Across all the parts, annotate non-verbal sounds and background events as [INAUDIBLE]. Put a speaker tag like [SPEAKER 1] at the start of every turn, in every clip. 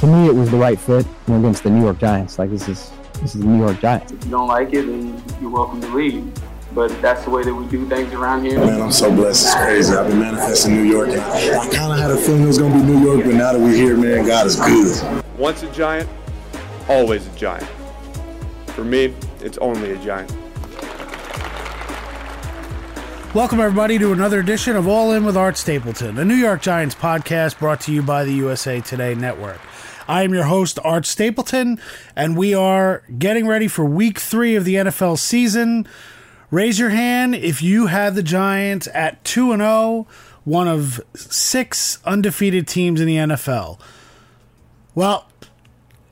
[SPEAKER 1] to me, it was the right fit you know, against the New York Giants. Like this is this is the New York Giants.
[SPEAKER 2] If you don't like it, then you're welcome to leave. But that's the way that we do things around here.
[SPEAKER 3] Man, I'm so blessed. It's crazy. I've been manifesting New York, and I, I kind of had a feeling it was going to be New York, but now that we're here, man, God is good.
[SPEAKER 4] Once a giant, always a giant. For me, it's only a giant.
[SPEAKER 5] Welcome, everybody, to another edition of All In with Art Stapleton, a New York Giants podcast brought to you by the USA Today Network. I am your host, Art Stapleton, and we are getting ready for week three of the NFL season. Raise your hand if you had the Giants at 2 0, one of six undefeated teams in the NFL. Well,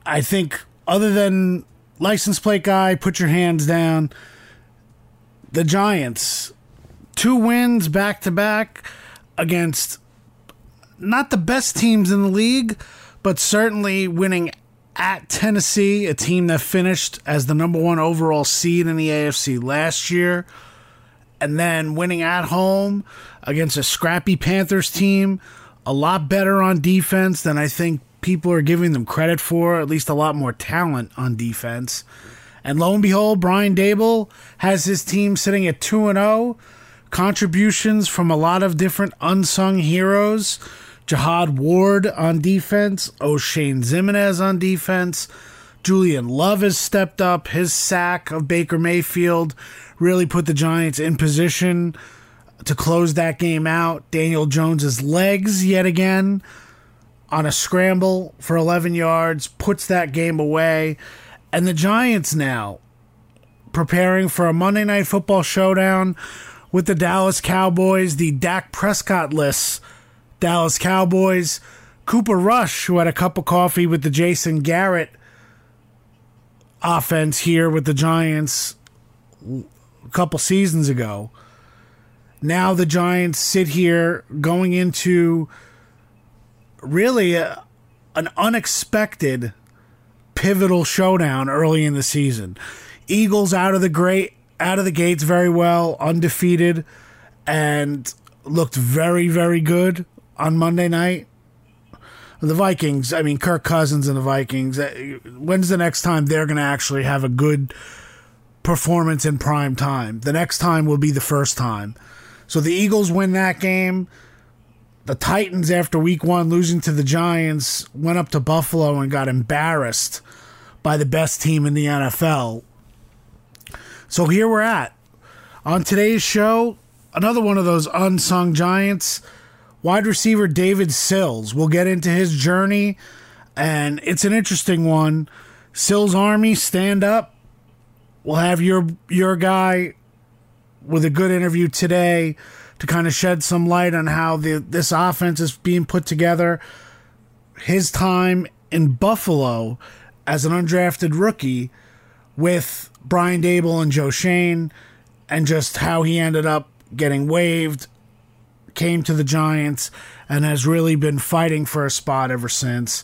[SPEAKER 5] I think, other than license plate guy, put your hands down. The Giants two wins back to back against not the best teams in the league, but certainly winning at Tennessee, a team that finished as the number one overall seed in the AFC last year, and then winning at home against a scrappy Panthers team, a lot better on defense than I think people are giving them credit for, at least a lot more talent on defense. And lo and behold, Brian Daboll has his team sitting at 2 0 contributions from a lot of different unsung heroes. Jihad Ward on defense, Oshane Ximines on defense. Julian Love has stepped up. His sack of Baker Mayfield really put the Giants in position to close that game out. Daniel Jones's legs yet again on a scramble for 11 yards puts that game away. And the Giants now preparing for a Monday Night Football showdown with the Dallas Cowboys, the Dak Prescott lists Dallas Cowboys, Cooper Rush, who had a cup of coffee with the Jason Garrett offense here with the Giants a couple seasons ago. Now the Giants sit here going into really a, an unexpected pivotal showdown early in the season. Eagles out of the great out of the gates very well, undefeated, and looked very, very good on Monday night. The Vikings, I mean, Kirk Cousins and the Vikings, uh, when's the next time they're going to actually have a good performance in prime time? The next time will be the first time. So the Eagles win that game. The Titans, after week one, losing to the Giants, went up to Buffalo and got embarrassed by the best team in the NFL, so here we're at. On today's show, another one of those unsung giants, wide receiver David Sills. We'll get into his journey, and it's an interesting one. Sills Army, stand up. We'll have your your guy with a good interview today to kind of shed some light on how the this offense is being put together. His time in Buffalo as an undrafted rookie with Brian Daboll and Joe Schoen, and just how he ended up getting waived, came to the Giants, and has really been fighting for a spot ever since.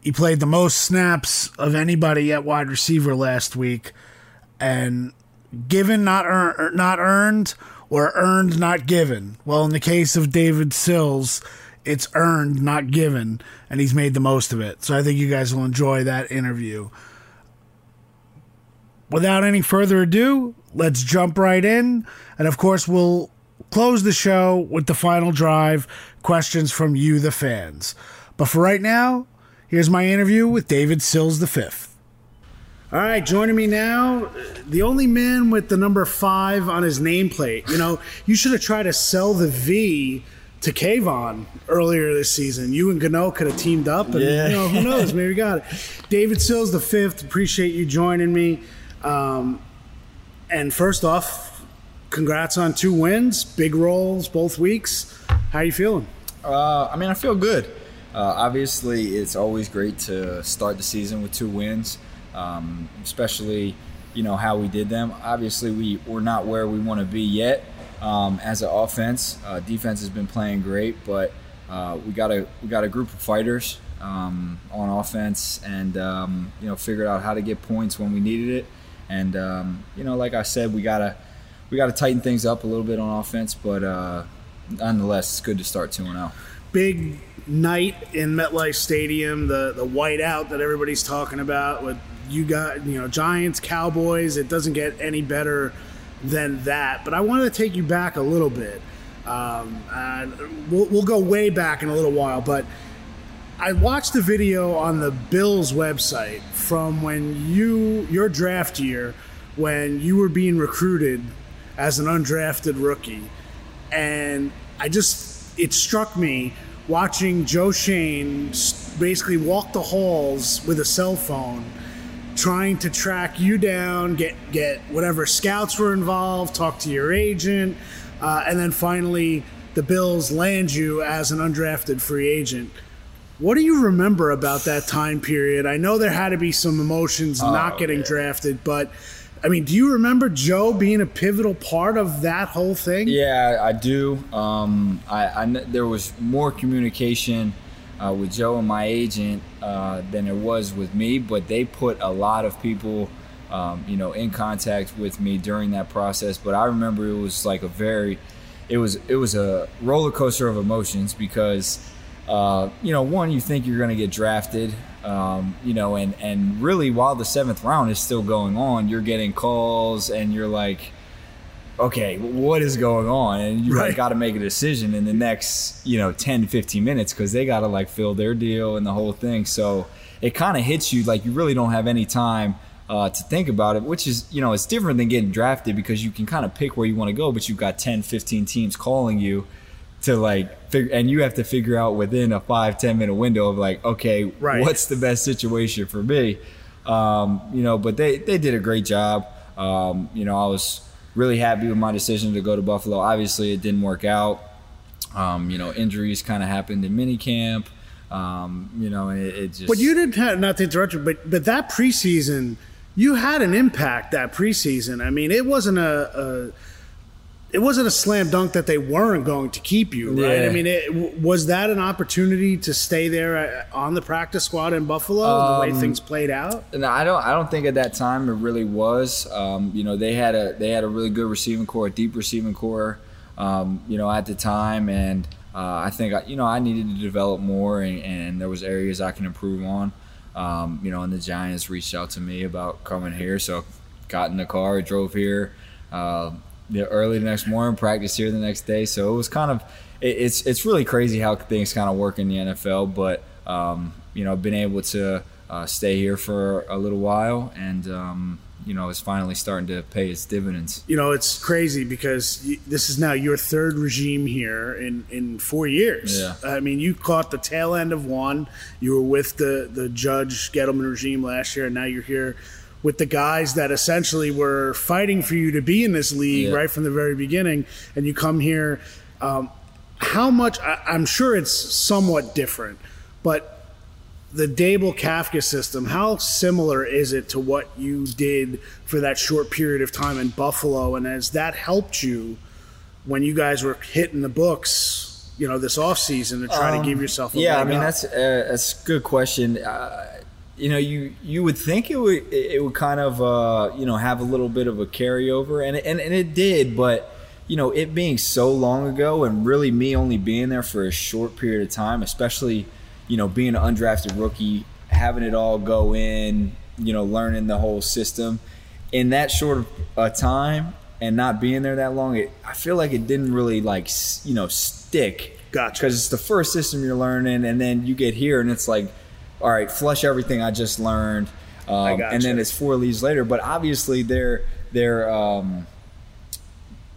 [SPEAKER 5] He played the most snaps of anybody at wide receiver last week, and given not earned, er, not earned, or earned not given. Well, in the case of David Sills, it's earned not given, and he's made the most of it. So I think you guys will enjoy that interview without any further ado, let's jump right in. And of course, we'll close the show with the final drive questions from you, the fans. But for right now, here's my interview with David Sills V. All right, joining me now, the only man with the number five on his nameplate. You know, you should have tried to sell the V to Kayvon earlier this season. You and Gano could have teamed up, and
[SPEAKER 6] Yeah.
[SPEAKER 5] you know, who knows? [LAUGHS] Maybe we got it. David Sills the fifth. Appreciate you joining me. Um, and first off, congrats on two wins, big rolls both weeks. How are you feeling?
[SPEAKER 6] Uh, I mean, I feel good. Uh, obviously, it's always great to start the season with two wins, um, especially you know how we did them. Obviously, we we're not where we want to be yet um, as an offense. Uh, defense has been playing great, but uh, we got a we got a group of fighters um, on offense, and um, you know figured out how to get points when we needed it. And um, you know, like I said, we gotta we gotta tighten things up a little bit on offense, but uh, nonetheless, it's good to start two and oh. zero.
[SPEAKER 5] big night in MetLife Stadium, the the whiteout that everybody's talking about with you got you know Giants, Cowboys. It doesn't get any better than that. But I wanted to take you back a little bit. Um, we'll, we'll go way back in a little while, but I watched the video on the Bills website from when you your draft year when you were being recruited as an undrafted rookie, and I just it struck me watching Joe Schoen basically walk the halls with a cell phone trying to track you down, get get whatever scouts were involved, talk to your agent, uh, and then finally the Bills land you as an undrafted free agent. What do you remember about that time period? I know there had to be some emotions not getting drafted, but I mean, do you remember Joe being a pivotal part of that whole thing?
[SPEAKER 6] Yeah, I do. Um, I, I there was more communication uh, with Joe and my agent uh, than there was with me, but they put a lot of people, um, you know, in contact with me during that process. But I remember it was like a very, it was it was a roller coaster of emotions because, uh, you know, one you think you're going to get drafted. Um, you know, and and really, while the seventh round is still going on, you're getting calls, and you're like, okay, what is going on? And you
[SPEAKER 5] Right.
[SPEAKER 6] got to make a decision in the next, you know, 10, 15 minutes because they got to like fill their deal and the whole thing. So it kind of hits you like you really don't have any time uh, to think about it, which is, you know, it's different than getting drafted because you can kind of pick where you want to go, but you've got 10, 15 teams calling you to like figure, and you have to figure out within a five ten minute window of like, okay,
[SPEAKER 5] Right.
[SPEAKER 6] what's the best situation for me? Um, you know, but they, they did a great job. Um, you know, I was really happy with my decision to go to Buffalo. Obviously, it didn't work out. Um, you know, injuries kind of happened in minicamp. Um, you know, it, it just.
[SPEAKER 5] But you didn't have not to interrupt you, but but that preseason, you had an impact that preseason. I mean, it wasn't a, a it wasn't a slam dunk that they weren't going to keep you, right?
[SPEAKER 6] Yeah.
[SPEAKER 5] I mean, it, was that an opportunity to stay there uh, on the practice squad in Buffalo? the way
[SPEAKER 6] Um,
[SPEAKER 5] things played out.
[SPEAKER 6] No, I don't. I don't think at that time it really was. Um, you know, they had a they had a really good receiving core, a deep receiving core. Um, you know, at the time, and uh, I think I- you know I needed to develop more, and, and there was areas I can improve on. Um, you know, and the Giants reached out to me about coming here, so got in the car, drove here. Uh, yeah, early the next morning, practice here the next day. So it was kind of it, it's it's really crazy how things kind of work in the NFL. But um, you know, been able to uh, stay here for a little while, and um, you know, it's finally starting to pay its dividends.
[SPEAKER 5] You know, it's crazy because this is now your third regime here in, in four years.
[SPEAKER 6] Yeah.
[SPEAKER 5] I mean, you caught the tail end of one. You were with the, the Judge Gettleman regime last year, and now you're here with the guys that essentially were fighting for you to be in this league
[SPEAKER 6] Yeah.
[SPEAKER 5] right from the very beginning. And you come here. Um, how much? I, I'm sure it's somewhat different, but the Daboll Kafka system, how similar is it to what you did for that short period of time in Buffalo? And has that helped you when you guys were hitting the books, you know, this offseason to try to give yourself a
[SPEAKER 6] Um, Yeah, I mean
[SPEAKER 5] up?
[SPEAKER 6] that's uh, that's a good question. Uh, you know, you you would think it would it would kind of uh, you know have a little bit of a carryover, and and and it did, but you know, it being so long ago, and really me only being there for a short period of time, especially you know being an undrafted rookie, having it all go in, you know, learning the whole system in that short of a time and not being there that long, it, I feel like it didn't really like you know stick.
[SPEAKER 5] Gotcha.
[SPEAKER 6] Because it's the first system you're learning, and then you get here, and it's like, all right, flush everything I just learned, um,
[SPEAKER 5] gotcha.
[SPEAKER 6] and then it's four leaves later. But obviously, their their um,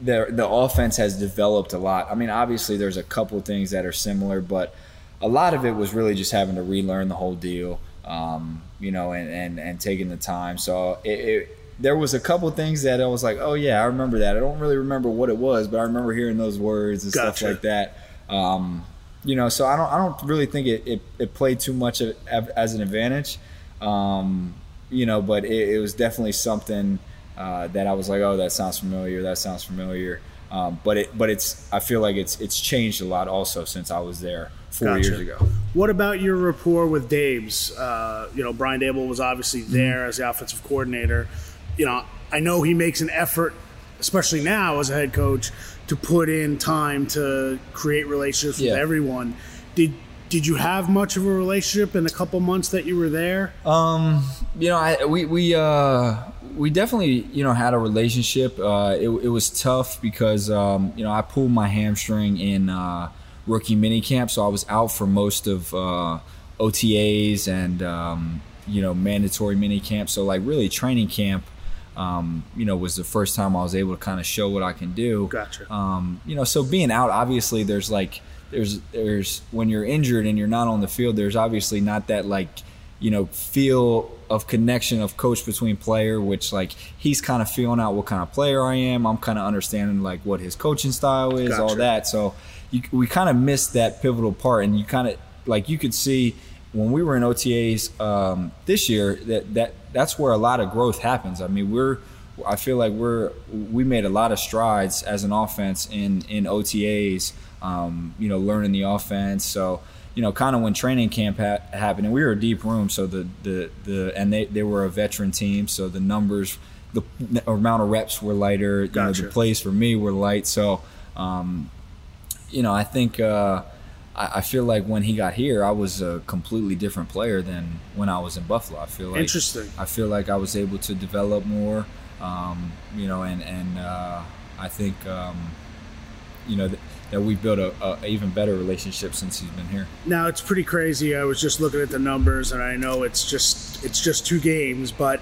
[SPEAKER 6] their the offense has developed a lot. I mean, obviously, there's a couple things that are similar, but a lot of it was really just having to relearn the whole deal, um, you know, and, and and taking the time. So it, it there was a couple things that I was like, oh yeah, I remember that. I don't really remember what it was, but I remember hearing those words and
[SPEAKER 5] Gotcha.
[SPEAKER 6] stuff like that. Um, you know, so I don't I don't really think it, it, it played too much of, as an advantage. Um, you know, but it, it was definitely something uh, that I was like, oh, that sounds familiar. That sounds familiar. Um, but it but it's I feel like it's it's changed a lot also since I was there four
[SPEAKER 5] Gotcha.
[SPEAKER 6] years ago.
[SPEAKER 5] What about your rapport with Dave's? Uh, you know, Brian Daboll was obviously
[SPEAKER 6] Mm-hmm.
[SPEAKER 5] there as the offensive coordinator. You know, I know he makes an effort, especially now as a head coach, to put in time to create relationships
[SPEAKER 6] Yeah.
[SPEAKER 5] with everyone. did did you have much of a relationship in the couple months that you were there?
[SPEAKER 6] Um, you know, I we we uh we definitely you know had a relationship. Uh, it it was tough because um you know I pulled my hamstring in uh, rookie minicamp, so I was out for most of uh, OTAs and um, you know mandatory minicamp. So like really training camp. Um, you know, was the first time I was able to kind of show what I can do.
[SPEAKER 5] Gotcha.
[SPEAKER 6] Um, you know, so being out, obviously, there's like there's there's when you're injured and you're not on the field, there's obviously not that like you know feel of connection of coach between player, which like he's kind of feeling out what kind of player I am. I'm kind of understanding like what his coaching style is, all that. So you, we kind of missed that pivotal part, and you kind of like you could see when we were in OTAs um, this year that that that's where a lot of growth happens. I mean, we're I feel like we're we made a lot of strides as an offense in in OTAs. Um, you know, learning the offense. So you know, kind of when training camp ha- happened, and we were a deep room, so the the the and they they were a veteran team, so the numbers. The amount of reps were lighter. You know,
[SPEAKER 5] Gotcha.
[SPEAKER 6] the plays for me were light. So, um, you know, I think uh, I, I feel like when he got here, I was a completely different player than when I was in Buffalo. I feel like
[SPEAKER 5] Interesting.
[SPEAKER 6] I feel like I was able to develop more, um, you know, and and uh, I think um, you know th- that we built a, a even better relationship since he's been here.
[SPEAKER 5] Now it's pretty crazy. I was just looking at the numbers, and I know it's just it's just two games, but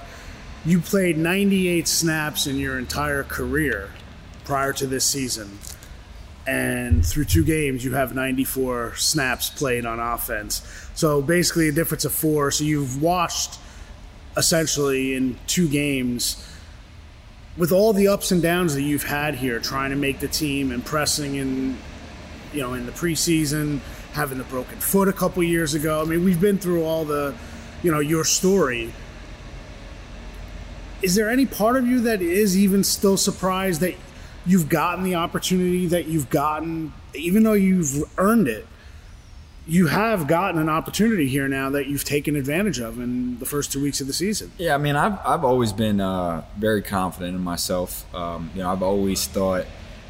[SPEAKER 5] you played 98 snaps in your entire career prior to this season, and through two games you have 94 snaps played on offense. So basically a difference of four. So you've washed essentially in two games with all the ups and downs that you've had here, trying to make the team and pressing in, you know, in the preseason, having the broken foot a couple years ago. I mean, we've been through all the, you know, your story. Is there any part of you that is even still surprised that you've gotten the opportunity that you've gotten, even though you've earned it? You have gotten an opportunity here now that you've taken advantage of in the first two weeks of the season.
[SPEAKER 6] Yeah, I mean, I've I've always been uh, very confident in myself. Um, you know, I've always thought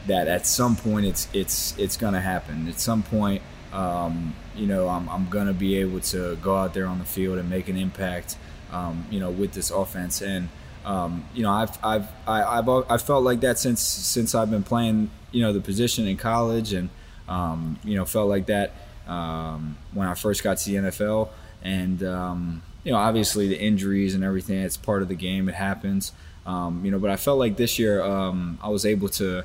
[SPEAKER 6] that at some point it's it's it's gonna happen. At some point, um, you know, I'm I'm gonna be able to go out there on the field and make an impact. Um, you know, with this offense, and um, you know, I've I've I, I've al- I felt like that since since I've been playing. You know, the position in college, and um, you know, felt like that um, when I first got to the NFL, and um, you know, obviously the injuries and everything. It's part of the game. It happens. Um, you know, but I felt like this year um, I was able to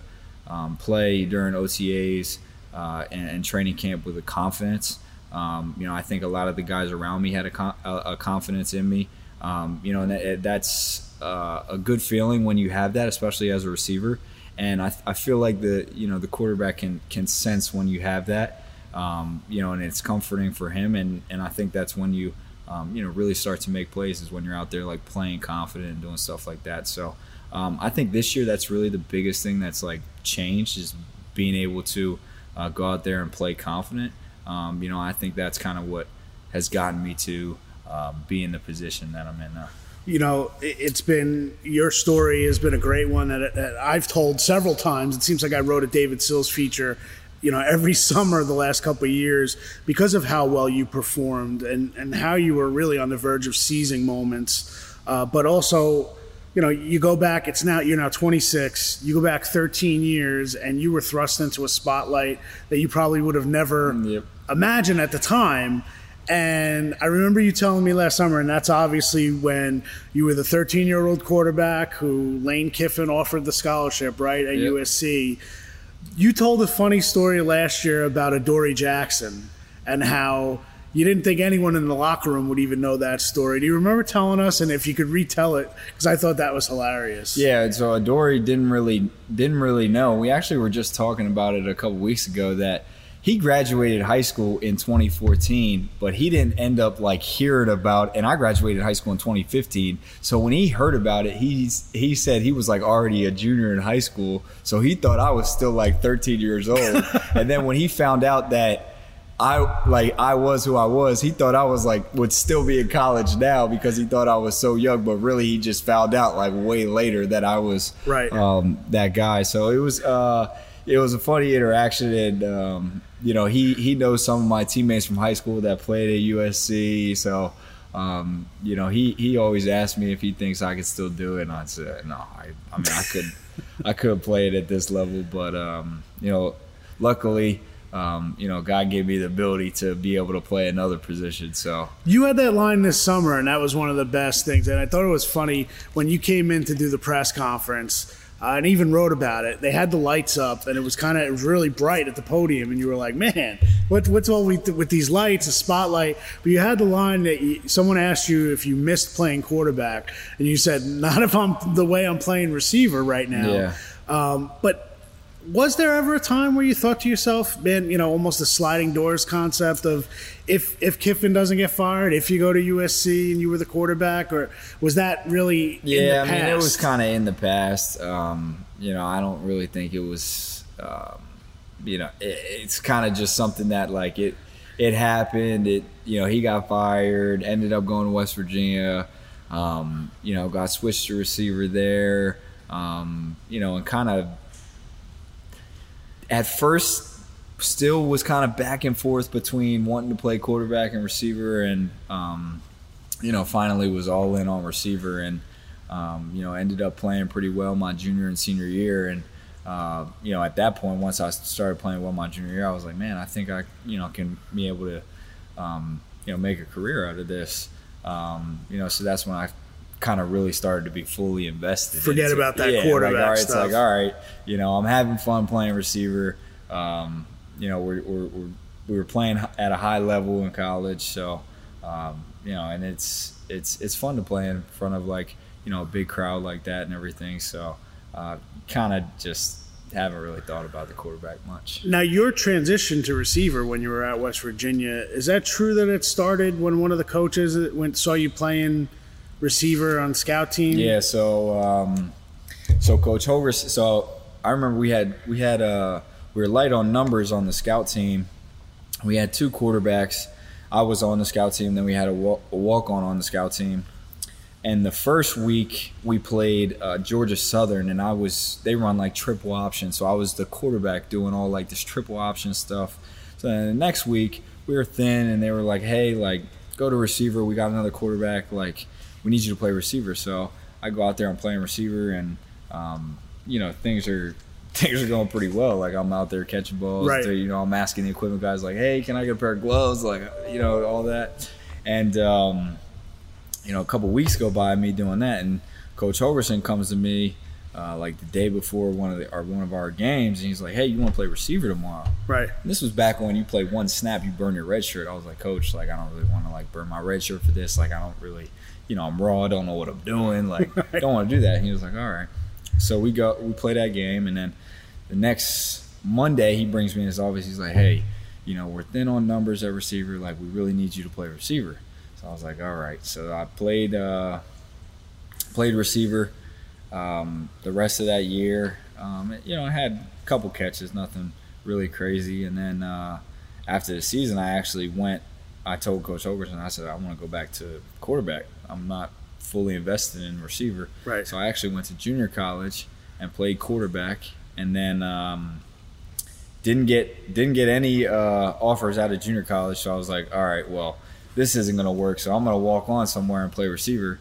[SPEAKER 6] play during OTAs uh, and, and training camp with a confidence. You know, I think a lot of the guys around me had a, con- a confidence in me. Um, you know, and that, that's uh, a good feeling when you have that, especially as a receiver. And I, I feel like the you know the quarterback can can sense when you have that. Um, you know, and it's comforting for him. And, and I think that's when you, um, you know, really start to make plays is when you're out there like playing confident and doing stuff like that. So um, I think this year that's really the biggest thing that's like changed is being able to uh, go out there and play confident. Um, you know, I think that's kind of what has gotten me to uh, be in the position that I'm in now.
[SPEAKER 5] you know, it- it's been your story has been a great one that, that I've told several times. It seems like I wrote a David Sills feature, you know, every [LAUGHS] summer the last couple of years because of how well you performed and and how you were really on the verge of seizing moments, uh, but also. You know, you go back. It's now you're now 26. You go back 13 years, and you were thrust into a spotlight that you probably would have never
[SPEAKER 6] Yep.
[SPEAKER 5] imagined at the time. And I remember you telling me last summer, and that's obviously when you were the 13 year old quarterback who Lane Kiffin offered the scholarship, right, at
[SPEAKER 6] Yep.
[SPEAKER 5] USC. You told a funny story last year about Adoree Jackson and how you didn't think anyone in the locker room would even know that story. Do you remember telling us? And if you could retell it, because I thought that was hilarious.
[SPEAKER 6] Yeah, so Adoree didn't really didn't really know. We actually were just talking about it a couple weeks ago that he graduated high school in 2014, but he didn't end up like hearing about. And I graduated high school in 2015, so when he heard about it, he's he said he was like already a junior in high school, so he thought I was still like 13 years old. [LAUGHS] and then when he found out that. I like I was who I was. He thought I was like would still be in college now because he thought I was so young, but really he just found out like way later that I was
[SPEAKER 5] Right.
[SPEAKER 6] um, that guy. So it was uh, it was a funny interaction, and um, you know, he he knows some of my teammates from high school that played at USC, so. Um, you know, he, he always asked me if he thinks I could still do it, and I said, no, I, I mean, I could, I could play it at this level, but um, you know, luckily, um, you know, God gave me the ability to be able to play another position. So
[SPEAKER 5] You had that line this summer, and that was one of the best things. And I thought it was funny when you came in to do the press conference uh, and even wrote about it. They had the lights up, and it was kind of it was really bright at the podium, and you were like, "Man, what, what's all with, with these lights, a spotlight?" But you had the line that you, someone asked you if you missed playing quarterback, and you said, "Not if I'm the way I'm playing receiver right now."
[SPEAKER 6] Yeah.
[SPEAKER 5] Um, but was there ever a time where you thought to yourself, man, you know, almost the sliding doors concept of if if Kiffin doesn't get fired, if you go to USC and you were the quarterback, or was that really?
[SPEAKER 6] yeah,
[SPEAKER 5] in the
[SPEAKER 6] I mean, it was kind of in the past. Um, you know, I don't really think it was. Um, you know, it, it's kind of just something that like it it happened. It you know he got fired, ended up going to West Virginia. Um, you know, got switched to receiver there. Um, you know, and kind of at first still was kind of back and forth between wanting to play quarterback and receiver and um, you know finally was all in on receiver and um, you know ended up playing pretty well my junior and senior year. And uh, you know at that point once I started playing well my junior year I was like man I think I you know can be able to um, you know make a career out of this. Um, you know so that's when I kind of really started to be fully invested
[SPEAKER 5] Forget
[SPEAKER 6] into-
[SPEAKER 5] about that
[SPEAKER 6] yeah,
[SPEAKER 5] quarterback
[SPEAKER 6] like, all right,
[SPEAKER 5] stuff.
[SPEAKER 6] it's like all right you know I'm having fun playing receiver. Um, you know we're, we're, we're we were playing at a high level in college so um, you know and it's it's it's fun to play in front of like you know a big crowd like that and everything so uh, kind of just haven't really thought about the quarterback much.
[SPEAKER 5] Now, your transition to receiver when you were at West Virginia is that true that it started when one of the coaches went saw you playing receiver on scout team?
[SPEAKER 6] Yeah, so um, so Coach Hover. So I remember we had we had uh, we were light on numbers on the scout team. We had two quarterbacks. I was on the scout team. Then we had a, wa- a walk on on the scout team. And the first week we played uh, Georgia Southern, and I was they run like triple option, so I was the quarterback doing all like this triple option stuff. So then the next week we were thin, and they were like, "Hey, like go to receiver. We got another quarterback. Like we need you to play receiver." So I go out there and playing receiver, and um, you know things are [LAUGHS] things are going pretty well. Like I'm out there catching balls.
[SPEAKER 5] Right.
[SPEAKER 6] You know, I'm asking the equipment guys like, "Hey, can I get a pair of gloves?" Like you know all that, and um, you know, a couple weeks go by me doing that, and Coach Holgorsen comes to me uh, like the day before one of the or one of our games, and he's like, "Hey, you want to play receiver tomorrow?"
[SPEAKER 5] Right.
[SPEAKER 6] And this was back when you play one snap, you burn your red shirt. I was like, Coach, like I don't really want to like burn my red shirt for this. Like I don't really, you know, I'm raw. I don't know what I'm doing. [LAUGHS] Like don't want to do that. And he was like, All right. So we go, we play that game, and then the next Monday he brings me in his office. He's like, Hey, you know, we're thin on numbers at receiver. Like we really need you to play receiver. So I was like, All right. So I played uh, played receiver um, the rest of that year. Um, you know, I had a couple catches, nothing really crazy. And then uh, after the season, I actually went. I told Coach Holgorsen, I said, I want to go back to quarterback. I'm not fully invested in receiver.
[SPEAKER 5] Right.
[SPEAKER 6] So I actually went to junior college and played quarterback, and then um, didn't get didn't get any uh, offers out of junior college. So I was like, all right, well, this isn't going to work. So I'm going to walk on somewhere and play receiver.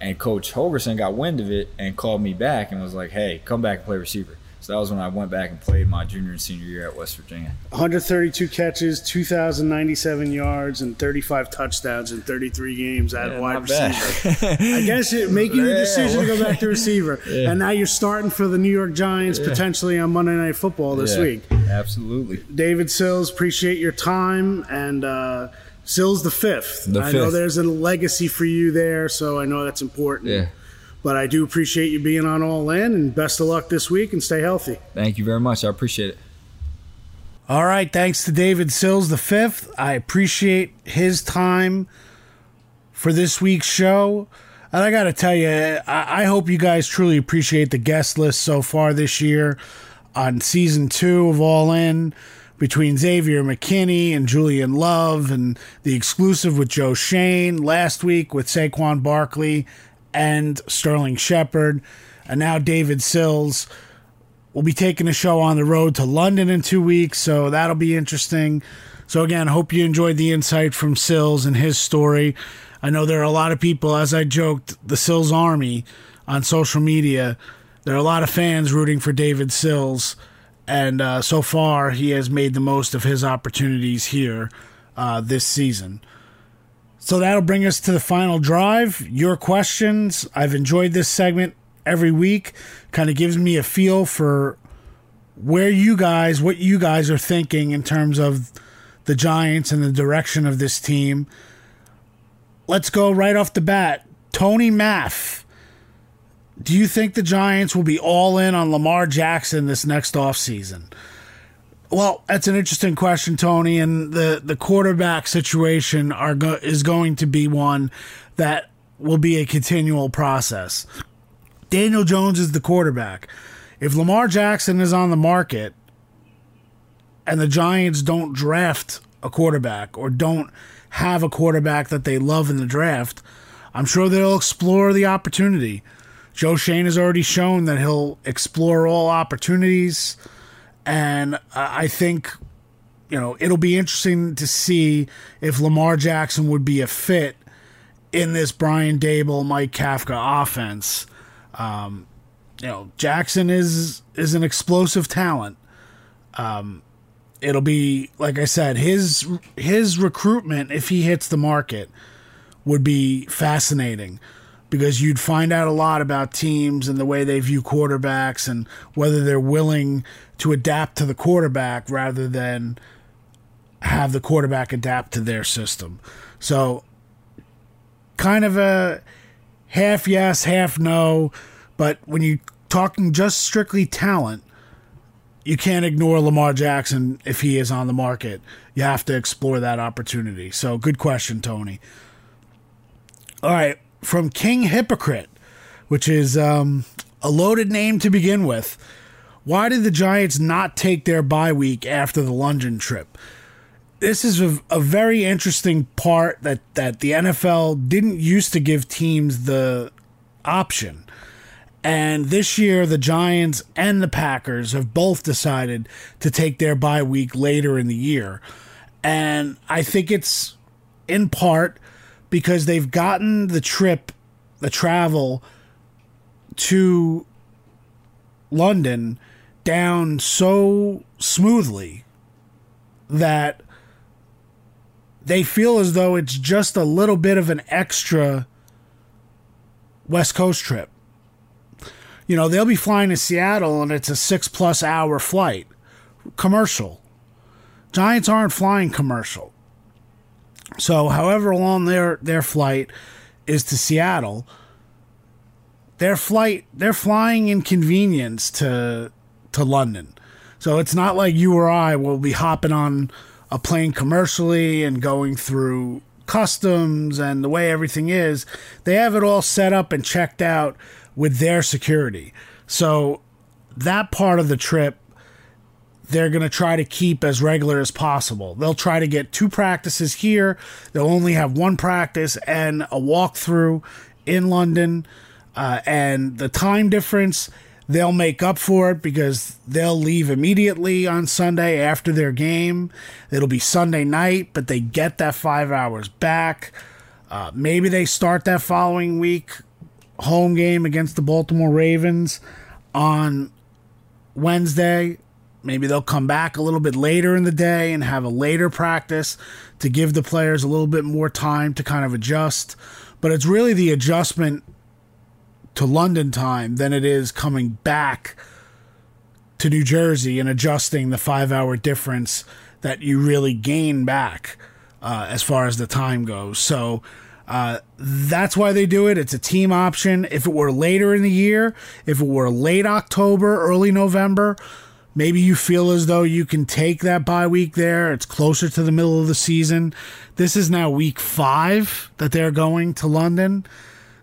[SPEAKER 6] And Coach Holgorsen got wind of it and called me back and was like, hey, come back and play receiver. So that was when I went back and played my junior and senior year at West Virginia.
[SPEAKER 5] 132 catches, 2,097 yards, and 35 touchdowns in 33 games at
[SPEAKER 6] Yeah,
[SPEAKER 5] wide receiver. [LAUGHS] I guess it making the decision to go back to receiver,
[SPEAKER 6] Yeah.
[SPEAKER 5] and now you're starting for the New York Giants potentially on Monday Night Football this
[SPEAKER 6] Yeah,
[SPEAKER 5] week.
[SPEAKER 6] Absolutely.
[SPEAKER 5] David Sills, appreciate your time, and uh, Sills the fifth.
[SPEAKER 6] The
[SPEAKER 5] I know there's a legacy for you there, so I know that's important.
[SPEAKER 6] Yeah.
[SPEAKER 5] But I do appreciate you being on All In, and best of luck this week, and stay healthy.
[SPEAKER 6] Thank you very much. I appreciate it.
[SPEAKER 5] All right, thanks to David Sills the fifth. I appreciate his time for this week's show. And I got to tell you, I, I hope you guys truly appreciate the guest list so far this year on season two of All In between Xavier McKinney and Julian Love and the exclusive with Joe Schoen last week with Saquon Barkley and Sterling Shepard and now David Sills we'll be taking the show on the road to London in two weeks, so that'll be interesting. So again, hope you enjoyed the insight from Sills and his story. I know there are a lot of people, as I joked, the Sills Army on social media. There are a lot of fans rooting for David Sills, and uh, so far he has made the most of his opportunities here uh, this season. So that'll bring us to the final drive. Your questions. I've enjoyed this segment every week. Kind of gives me a feel for where you guys, what you guys are thinking in terms of the Giants and the direction of this team. Let's go right off the bat. Tony Math. Do you think the Giants will be all in on Lamar Jackson this next offseason? Well, that's an interesting question, Tony. And the, the quarterback situation are go- is going to be one that will be a continual process. Daniel Jones is the quarterback. If Lamar Jackson is on the market and the Giants don't draft a quarterback or don't have a quarterback that they love in the draft, I'm sure they'll explore the opportunity. Joe Schoen has already shown that he'll explore all opportunities. And I think, you know, it'll be interesting to see if Lamar Jackson would be a fit in this Brian Daboll, Mike Kafka offense. Um, you know, Jackson is is an explosive talent. Um, it'll be like I said, his his recruitment if he hits the market would be fascinating because you'd find out a lot about teams and the way they view quarterbacks and whether they're willing to adapt to the quarterback rather than have the quarterback adapt to their system. So, kind of a half yes, half no. But when you're talking just strictly talent, you can't ignore Lamar Jackson if he is on the market. You have to explore that opportunity. So, good question, Tony. All right, from King Hypocrite, which is um, a loaded name to begin with. Why did the Giants not take their bye week after the London trip? This is a, a, very interesting part that, that the NFL didn't used to give teams the option. And this year, the Giants and the Packers have both decided to take their bye week later in the year. And I think it's in part because they've gotten the trip, the travel to London down so smoothly that they feel as though it's just a little bit of an extra West Coast trip. You know, they'll be flying to Seattle and it's a six plus hour flight, commercial. Giants aren't flying commercial. So, however long their their flight is to Seattle, their flight they're flying in convenience to to London. So it's not like you or I will be hopping on a plane commercially and going through customs and the way everything is. They have it all set up and checked out with their security. So that part of the trip they're going to try to keep as regular as possible. They'll try to get two practices here. They'll only have one practice and a walkthrough in London. Uh, and the time difference, they'll make up for it because they'll leave immediately on Sunday after their game. It'll be Sunday night, but they get that five hours back. Uh, maybe they start that following week home game against the Baltimore Ravens on Wednesday Maybe they'll come back a little bit later in the day and have a later practice to give the players a little bit more time to kind of adjust. But it's really the adjustment to London time than it is coming back to New Jersey and adjusting the five hour difference that you really gain back uh, as far as the time goes. So uh, that's why they do it. It's a team option. If it were later in the year, if it were late October, early November, Maybe you feel as though you can take that bye week there. It's closer to the middle of the season. This is now week five that they're going to London.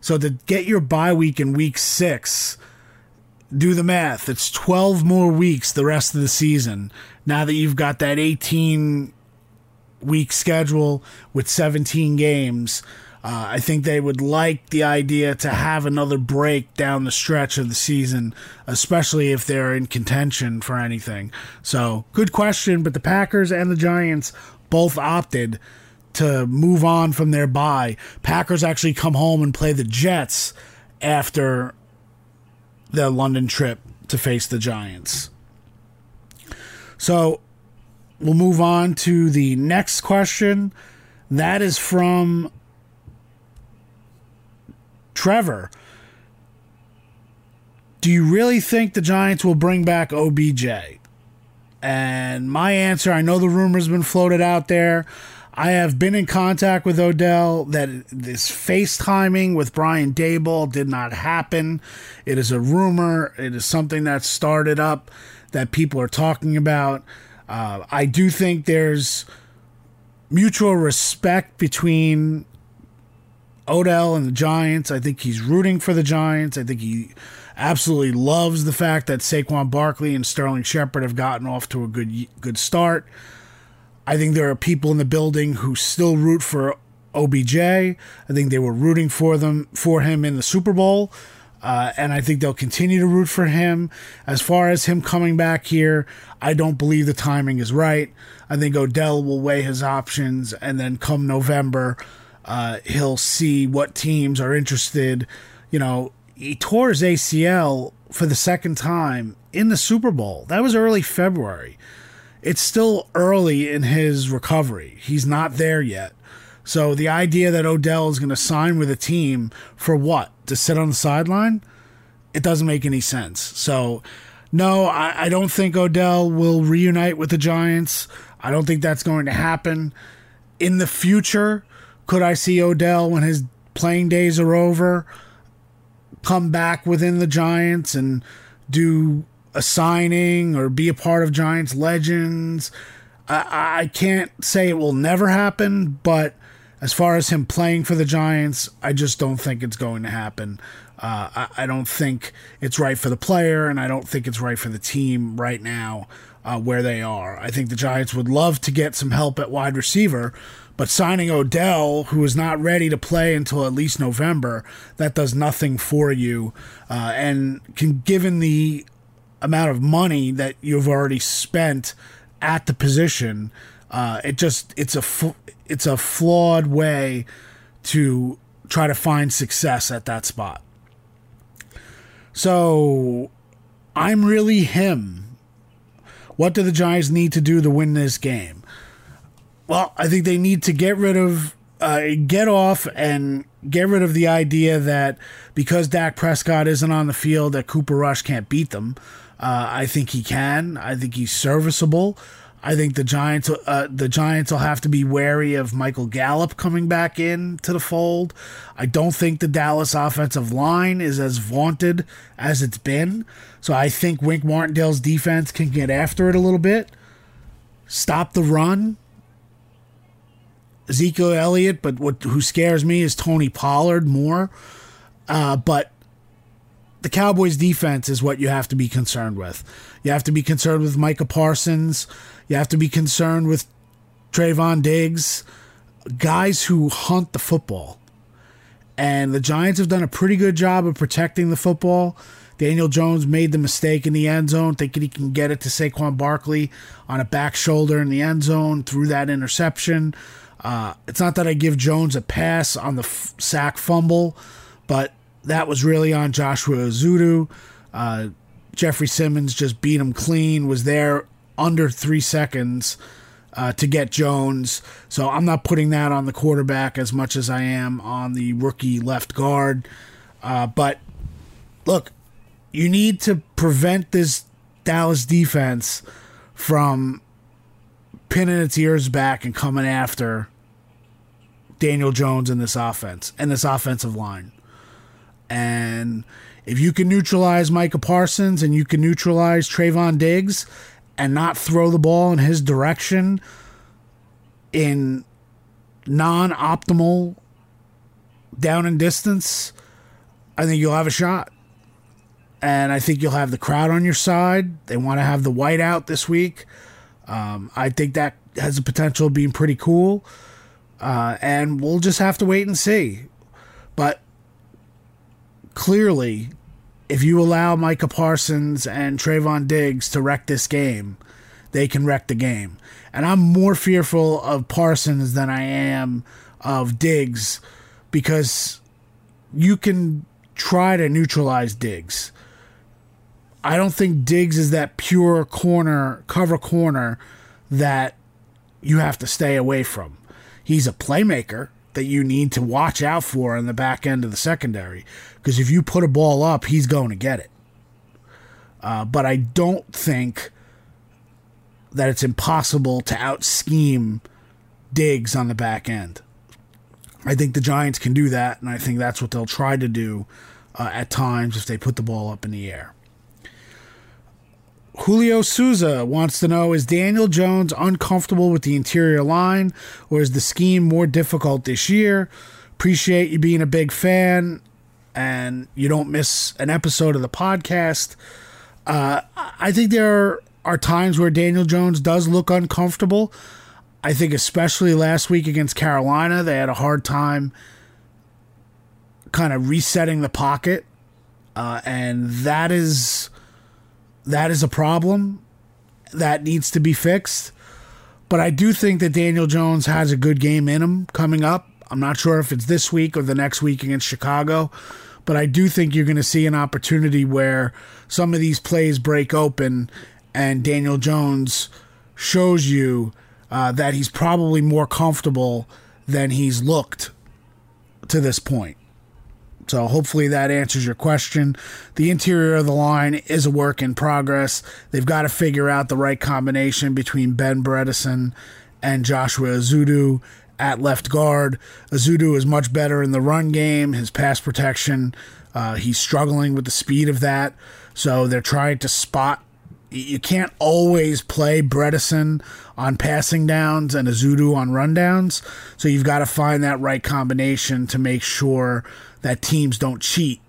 [SPEAKER 5] So to get your bye week in week six, do the math. It's 12 more weeks the rest of the season. Now that you've got that 18 week schedule with 17 games, Uh, I think they would like the idea to have another break down the stretch of the season, especially if they're in contention for anything. So, good question, but the Packers and the Giants both opted to move on from their bye. Packers actually come home and play the Jets after their London trip to face the Giants. So we'll move on to the next question. That is from Trevor. Do you really think the Giants will bring back OBJ? And my answer I know the rumor's been floated out there. I have been in contact with Odell that this FaceTiming with Brian Daboll did not happen. It is a rumor. It is something that started up that people are talking about. Uh, I do think there's mutual respect between Odell and the Giants. I think he's rooting for the Giants. I think he absolutely loves the fact that Saquon Barkley and Sterling Shepard have gotten off to a good good start. I think there are people in the building who still root for OBJ. I think they were rooting for them for him in the Super Bowl. Uh, and I think they'll continue to root for him. As far as him coming back here, I don't believe the timing is right. I think Odell will weigh his options, and then come November, uh, he'll see what teams are interested. You know, he tore his ACL for the second time in the Super Bowl. That was early February it's still early in his recovery. He's not there yet. So the idea that Odell is going to sign with a team for what? To sit on the sideline? It doesn't make any sense. So, no, I, I don't think Odell will reunite with the Giants. I don't think that's going to happen. In the future, could I see Odell when his playing days are over come back within the Giants and do a signing or be a part of Giants Legends. I, I can't say it will never happen, but as far as him playing for the Giants, I just don't think it's going to happen. Uh, I, I, don't think it's right for the player, and I don't think it's right for the team right now uh, where they are. I think the Giants would love to get some help at wide receiver, but signing Odell, who is not ready to play until at least November, that does nothing for you. Uh, and can, given the amount of money that you've already spent at the position. Uh, it just it's a it's a flawed way to try to find success at that spot. So I'm really him. What do the Giants need to do to win this game? Well, I think they need to get rid of, uh, get off and get rid of the idea that because Dak Prescott isn't on the field, that Cooper Rush can't beat them. Uh, I think he can. I think he's serviceable. I think the Giants, uh, the Giants will have to be wary of Michael Gallup coming back in to the fold. I don't think the Dallas offensive line is as vaunted as it's been. So I think Wink Martindale's defense can get after it a little bit, stop the run. Ezekiel Elliott, but what who scares me is Tony Pollard more. Uh, but the Cowboys defense is what you have to be concerned with. You have to be concerned with Micah Parsons. You have to be concerned with Trevon Diggs, guys who hunt the football. And the Giants have done a pretty good job of protecting the football. Daniel Jones made the mistake in the end zone, thinking he can get it to Saquon Barkley on a back shoulder in the end zone threw that interception. Uh, it's not that I give Jones a pass on the f- sack fumble, but that was really on Joshua Ezeudu. Uh, Jeffrey Simmons just beat him clean, was there under three seconds uh, to get Jones. So I'm not putting that on the quarterback as much as I am on the rookie left guard. Uh, but look, you need to prevent this Dallas defense from pinning its ears back and coming after Daniel Jones in this offense and this offensive line. And if you can neutralize Micah Parsons and you can neutralize Trevon Diggs and not throw the ball in his direction in non optimal down and distance, I think you'll have a shot. And I think you'll have the crowd on your side. They want to have the white out this week. Um, I think that has the potential of being pretty cool. Uh, and we'll just have to wait and see. But clearly, if you allow Micah Parsons and Trevon Diggs to wreck this game, they can wreck the game. And I'm more fearful of Parsons than I am of Diggs because you can try to neutralize Diggs. I don't think Diggs is that pure corner, cover corner that you have to stay away from. He's a playmaker that you need to watch out for in the back end of the secondary because if you put a ball up, he's going to get it. Uh, but I don't think that it's impossible to out scheme Diggs on the back end. I think the Giants can do that, and I think that's what they'll try to do uh, at times if they put the ball up in the air. Julio Souza wants to know Is Daniel Jones uncomfortable with the interior line, or is the scheme more difficult this year? Appreciate you being a big fan, and you don't miss an episode of the podcast. Uh, I think there are times where Daniel Jones does look uncomfortable. I think, especially last week against Carolina, they had a hard time kind of resetting the pocket, uh, and that is that is a problem that needs to be fixed. But I do think that Daniel Jones has a good game in him coming up. I'm not sure if it's this week or the next week against Chicago, but I do think you're going to see an opportunity where some of these plays break open and Daniel Jones shows you uh, that he's probably more comfortable than he's looked to this point. So hopefully that answers your question. The interior of the line is a work in progress. They've got to figure out the right combination between Ben Bredeson and Joshua Ezeudu at left guard. Ezeudu is much better in the run game, his pass protection. Uh, he's struggling with the speed of that. So they're trying to spot. You can't always play Bredeson on passing downs and Ezeudu on rundowns. So you've got to find that right combination to make sure that teams don't cheat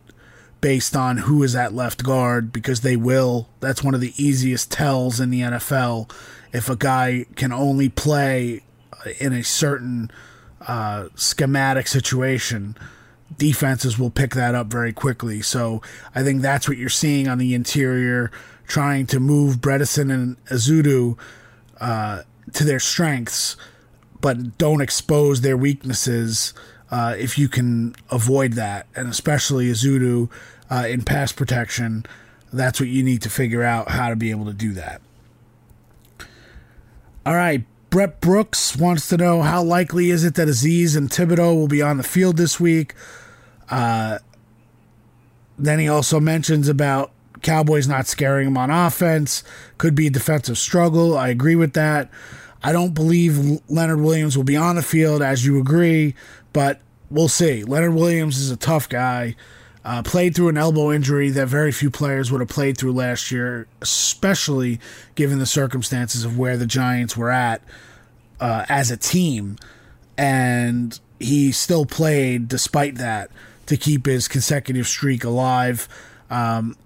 [SPEAKER 5] based on who is at left guard because they will. That's one of the easiest tells in the NFL. If a guy can only play in a certain uh, schematic situation, defenses will pick that up very quickly. So I think that's what you're seeing on the interior, trying to move Bredeson and Ezeudu uh, to their strengths, but don't expose their weaknesses uh, if you can avoid that, and especially Ezeudu uh, in pass protection, that's what you need to figure out how to be able to do that. All right, Brett Brooks wants to know how likely is it that Azeez and Thibodeaux will be on the field this week. Uh, then he also mentions about Cowboys not scaring him on offense. Could be a defensive struggle. I agree with that. I don't believe Leonard Williams will be on the field, as you agree but we'll see. Leonard Williams is a tough guy. Uh, played through an elbow injury that very few players would have played through last year, especially given the circumstances of where the Giants were at uh, as a team. And he still played despite that to keep his consecutive streak alive. Um,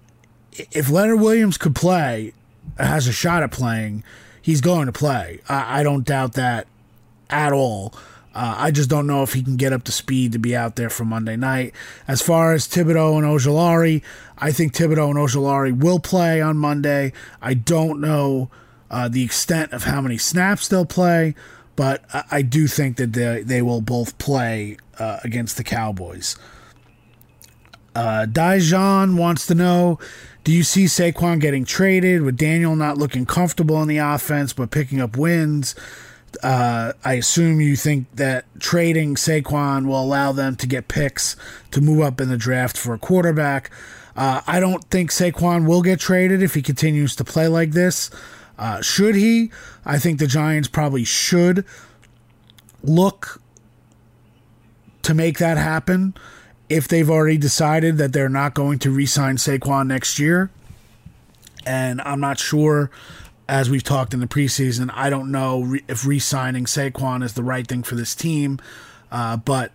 [SPEAKER 5] if Leonard Williams could play, has a shot at playing, he's going to play. I, I don't doubt that at all. Uh, I just don't know if he can get up to speed to be out there for Monday night. As far as Thibodeaux and Ojulari, I think Thibodeaux and Ojulari will play on Monday. I don't know uh, the extent of how many snaps they'll play, but I, I do think that they, they will both play uh, against the Cowboys. Uh, Dijon wants to know Do you see Saquon getting traded with Daniel not looking comfortable in the offense but picking up wins? Uh, I assume you think that trading Saquon will allow them to get picks to move up in the draft for a quarterback. Uh, I don't think Saquon will get traded if he continues to play like this. Uh, should he? I think the Giants probably should look to make that happen if they've already decided that they're not going to re sign Saquon next year. And I'm not sure as we've talked in the preseason, I don't know if re-signing Saquon is the right thing for this team, uh, but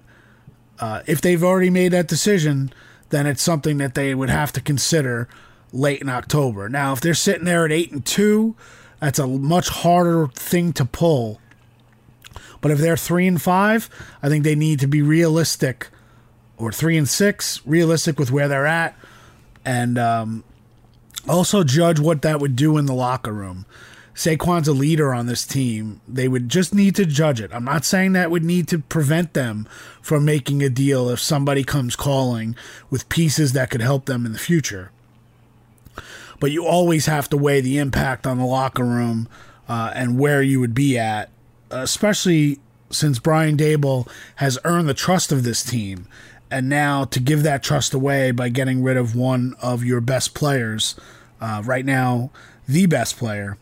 [SPEAKER 5] uh, if they've already made that decision, then it's something that they would have to consider late in October. Now, if they're sitting there at eight and two, that's a much harder thing to pull. But if they're three and five, I think they need to be realistic, or three and six, realistic with where they're at, and um, also judge what that would do in the locker room. Saquon's a leader on this team. They would just need to judge it. I'm not saying that would need to prevent them from making a deal if somebody comes calling with pieces that could help them in the future. But you always have to weigh the impact on the locker room uh, and where you would be at, especially since Brian Daboll has earned the trust of this team. And now to give that trust away by getting rid of one of your best players, uh, right now, the best player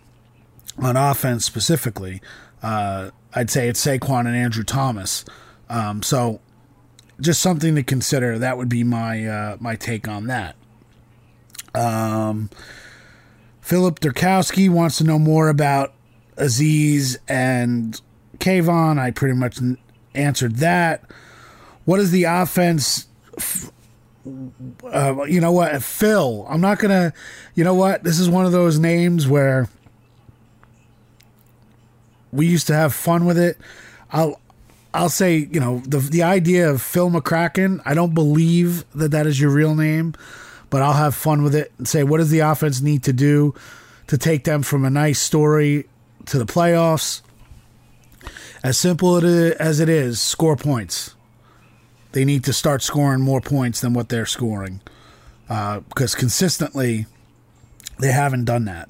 [SPEAKER 5] on offense specifically, uh, I'd say it's Saquon and Andrew Thomas. Um, so just something to consider. That would be my uh, my take on that. Um, Philip Durkowski wants to know more about Azeez and Kayvon. I pretty much answered that. What is the offense? Uh, you know what, Phil? I'm not gonna. You know what? This is one of those names where we used to have fun with it. I'll I'll say, you know, the the idea of Phil McCracken, I don't believe that that is your real name, but I'll have fun with it and say, what does the offense need to do to take them from a nice story to the playoffs? As simple as it is, score points. They need to start scoring more points than what they're scoring uh, because consistently they haven't done that.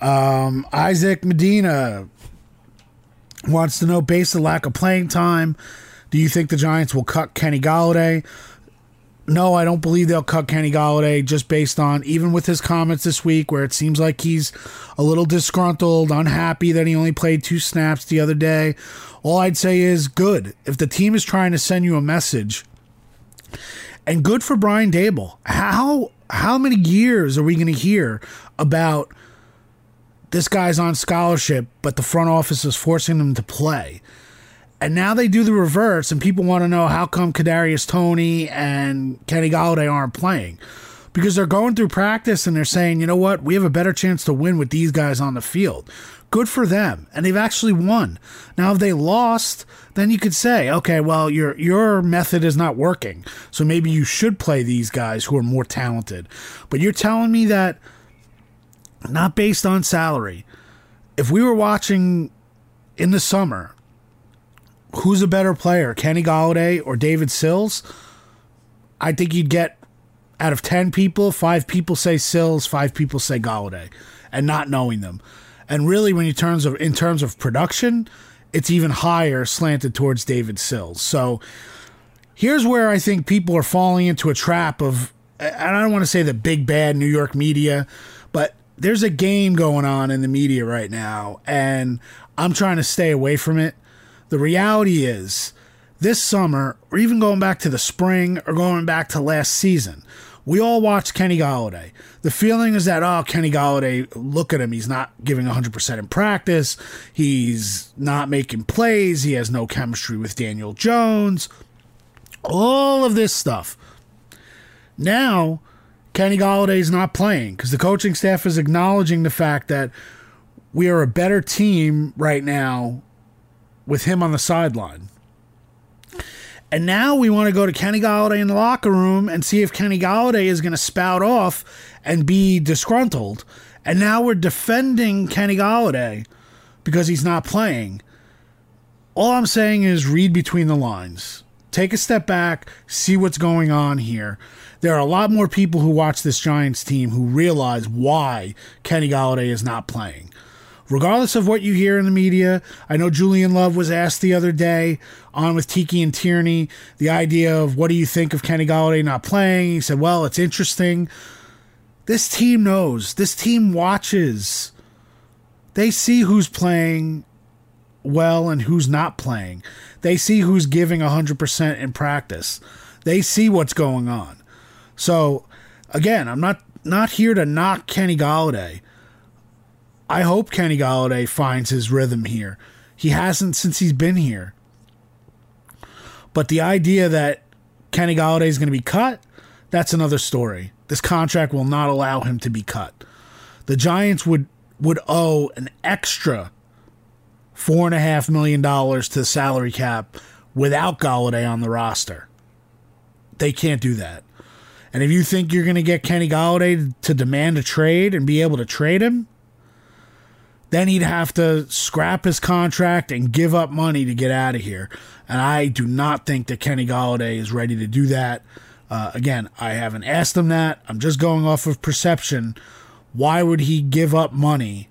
[SPEAKER 5] Um, Isaac Medina wants to know, based on lack of playing time, do you think the Giants will cut Kenny Golladay? No, I don't believe they'll cut Kenny Golladay just based on, even with his comments this week, where it seems like he's a little disgruntled, unhappy that he only played two snaps the other day. All I'd say is good. If the team is trying to send you a message, and good for Brian Daboll. How how many years are we going to hear about this guy's on scholarship, but the front office is forcing him to play. And now they do the reverse, and people want to know how come Kadarius Toney and Kenny Golladay aren't playing. Because they're going through practice and they're saying, you know what, we have a better chance to win with these guys on the field. Good for them. And they've actually won. Now if they lost, then you could say, okay, well, your your method is not working. So maybe you should play these guys who are more talented. But you're telling me that not based on salary. If we were watching in the summer, who's a better player, Kenny Golladay or David Sills? I think you'd get out of 10 people, five people say Sills, five people say Golladay, and not knowing them. And really, when you terms of in terms of production, it's even higher slanted towards David Sills. So here's where I think people are falling into a trap of, and I don't want to say the big bad New York media, but there's a game going on in the media right now, and I'm trying to stay away from it. The reality is, this summer, or even going back to the spring, or going back to last season, we all watched Kenny Golladay. The feeling is that, oh, Kenny Golladay, look at him. He's not giving 100% in practice. He's not making plays. He has no chemistry with Daniel Jones. All of this stuff. Now, Kenny Golladay is not playing because the coaching staff is acknowledging the fact that we are a better team right now with him on the sideline. And now we want to go to Kenny Golladay in the locker room and see if Kenny Golladay is going to spout off and be disgruntled. And now we're defending Kenny Golladay because he's not playing. All I'm saying is read between the lines. Take a step back, see what's going on here there are a lot more people who watch this Giants team who realize why Kenny Golladay is not playing. Regardless of what you hear in the media, I know Julian Love was asked the other day on with Tiki and Tierney the idea of what do you think of Kenny Golladay not playing? He said, well, it's interesting. This team knows. This team watches. They see who's playing well and who's not playing. They see who's giving 100% in practice. They see what's going on. So again, I'm not not here to knock Kenny Golladay. I hope Kenny Golladay finds his rhythm here. He hasn't since he's been here. But the idea that Kenny Golladay is going to be cut, that's another story. This contract will not allow him to be cut. The Giants would would owe an extra four and a half million dollars to the salary cap without Golladay on the roster. They can't do that. And if you think you're going to get Kenny Golladay to demand a trade and be able to trade him, then he'd have to scrap his contract and give up money to get out of here. And I do not think that Kenny Golladay is ready to do that. Uh, again, I haven't asked him that. I'm just going off of perception. Why would he give up money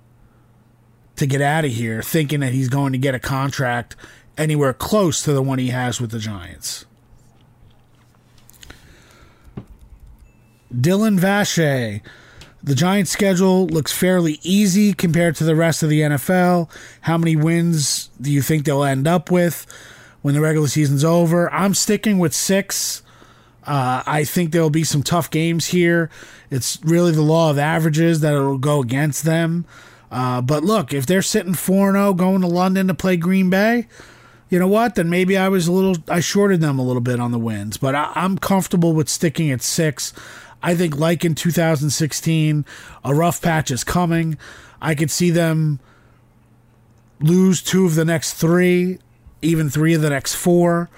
[SPEAKER 5] to get out of here thinking that he's going to get a contract anywhere close to the one he has with the Giants? Dylan Vache. The Giants' schedule looks fairly easy compared to the rest of the NFL. How many wins do you think they'll end up with when the regular season's over? I'm sticking with six. Uh, I think there'll be some tough games here. It's really the law of averages that will go against them. Uh, but look, if they're sitting 4 0 going to London to play Green Bay, you know what? Then maybe I was a little, I shorted them a little bit on the wins. But I, I'm comfortable with sticking at six. I think, like in 2016, a rough patch is coming. I could see them lose two of the next three, even three of the next four.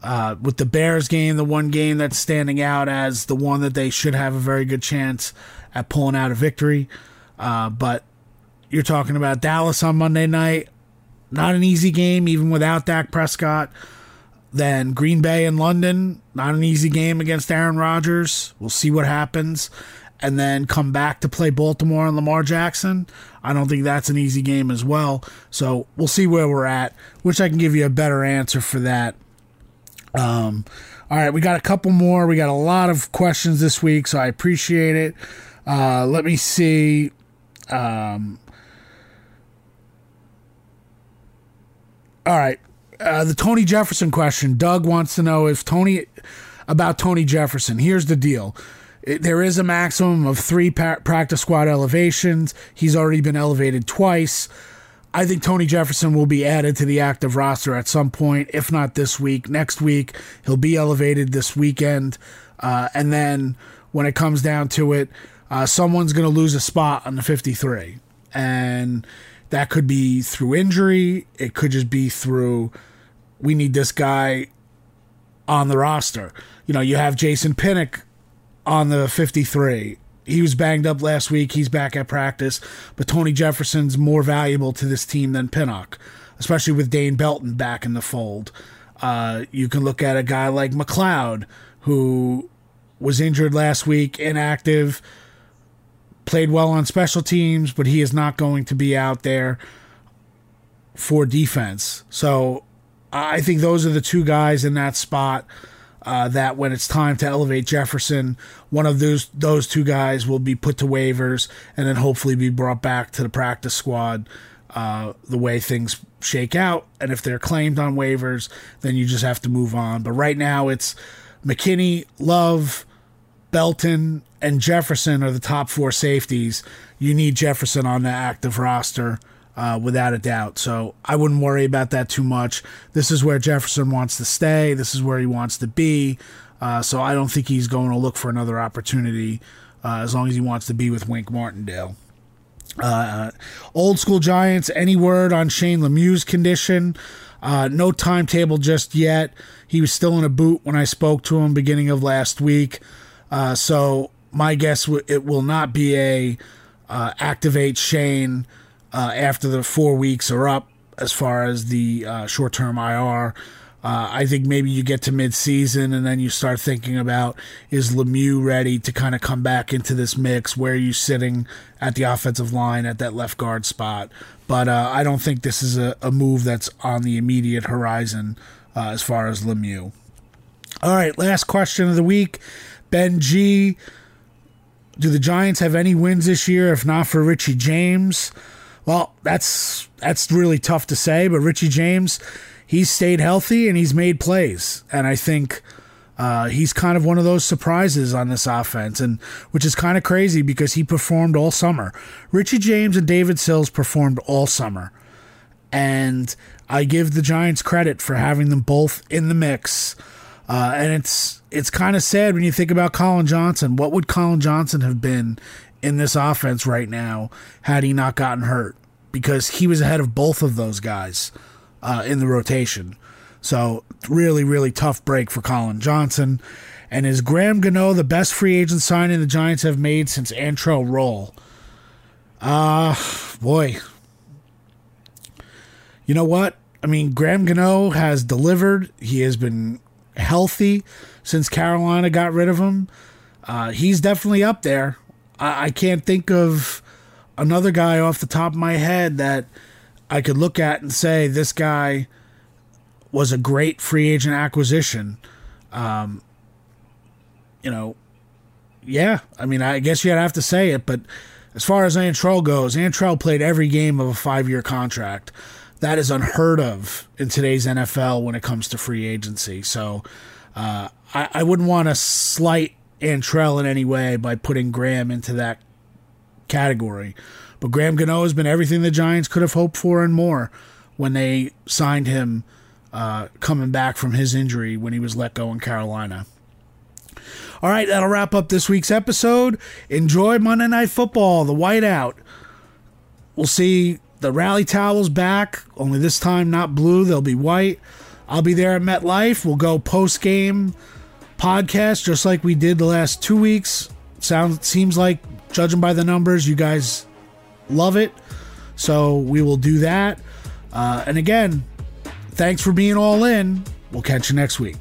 [SPEAKER 5] Uh, with the Bears game, the one game that's standing out as the one that they should have a very good chance at pulling out a victory. Uh, but you're talking about Dallas on Monday night. Not an easy game, even without Dak Prescott. Then Green Bay and London, not an easy game against Aaron Rodgers. We'll see what happens. And then come back to play Baltimore and Lamar Jackson. I don't think that's an easy game as well. So we'll see where we're at. Wish I can give you a better answer for that. Um, all right, we got a couple more. We got a lot of questions this week, so I appreciate it. Uh, let me see. Um, all right. Uh, the Tony Jefferson question. Doug wants to know if Tony about Tony Jefferson. Here's the deal. It, there is a maximum of three pa- practice squad elevations. He's already been elevated twice. I think Tony Jefferson will be added to the active roster at some point, if not this week, next week. He'll be elevated this weekend. Uh, and then when it comes down to it, uh, someone's going to lose a spot on the 53. And that could be through injury, it could just be through we need this guy on the roster. You know, you have Jason Pinnock on the 53. He was banged up last week. He's back at practice. But Tony Jefferson's more valuable to this team than Pinnock, especially with Dane Belton back in the fold. Uh, you can look at a guy like McCloud, who was injured last week, inactive, played well on special teams, but he is not going to be out there for defense. So I think those are the two guys in that spot. Uh, that when it's time to elevate Jefferson, one of those those two guys will be put to waivers and then hopefully be brought back to the practice squad. Uh, the way things shake out, and if they're claimed on waivers, then you just have to move on. But right now, it's McKinney, Love, Belton, and Jefferson are the top four safeties. You need Jefferson on the active roster uh, without a doubt. So I wouldn't worry about that too much. This is where Jefferson wants to stay. This is where he wants to be. Uh, so I don't think he's going to look for another opportunity uh, as long as he wants to be with Wink Martindale. Uh, old school Giants, any word on Shane Lemieux's condition? Uh, no timetable just yet. He was still in a boot when I spoke to him beginning of last week. Uh, so my guess w- it will not be a uh, activate Shane uh, after the four weeks are up as far as the uh, short term IR. Uh, I think maybe you get to mid-season and then you start thinking about is Lemieux ready to kind of come back into this mix? Where are you sitting at the offensive line at that left guard spot? But uh, I don't think this is a, a, move that's on the immediate horizon uh, as far as Lemieux. All right, last question of the week. Ben G. Do the Giants have any wins this year if not for Richie James? Well, that's that's really tough to say, but Richie James, he's stayed healthy and he's made plays, and I think uh, he's kind of one of those surprises on this offense, and which is kind of crazy because he performed all summer. Richie James and David Sills performed all summer, and I give the Giants credit for having them both in the mix. Uh, and it's it's kind of sad when you think about Collin Johnson. What would Collin Johnson have been in this offense right now had he not gotten hurt? because he was ahead of both of those guys uh, in the rotation. So really, really tough break for Collin Johnson. And is Graham Gano the best free agent signing the Giants have made since Antrel Rolle? Uh, boy. You know what? I mean, Graham Gano has delivered. He has been healthy since Carolina got rid of him. Uh, he's definitely up there. I-, I can't think of another guy off the top of my head that I could look at and say this guy was a great free agent acquisition. Um, you know, yeah, I mean, I guess you'd have to say it, but as far as Antrel goes, Antrel played every game of a five year contract. That is unheard of in today's NFL when it comes to free agency. So uh, I, I wouldn't want to slight Antrel in any way by putting Graham into that category. But Graham Gano has been everything the Giants could have hoped for and more when they signed him uh, coming back from his injury when he was let go in Carolina. All right, that'll wrap up this week's episode. Enjoy Monday Night Football, the whiteout. We'll see the rally towels back, only this time not blue, they'll be white. I'll be there at MetLife. We'll go post game podcast just like we did the last two weeks. Sounds seems like judging by the numbers, you guys love it. So we will do that. Uh, and again, thanks for being all in. We'll catch you next week.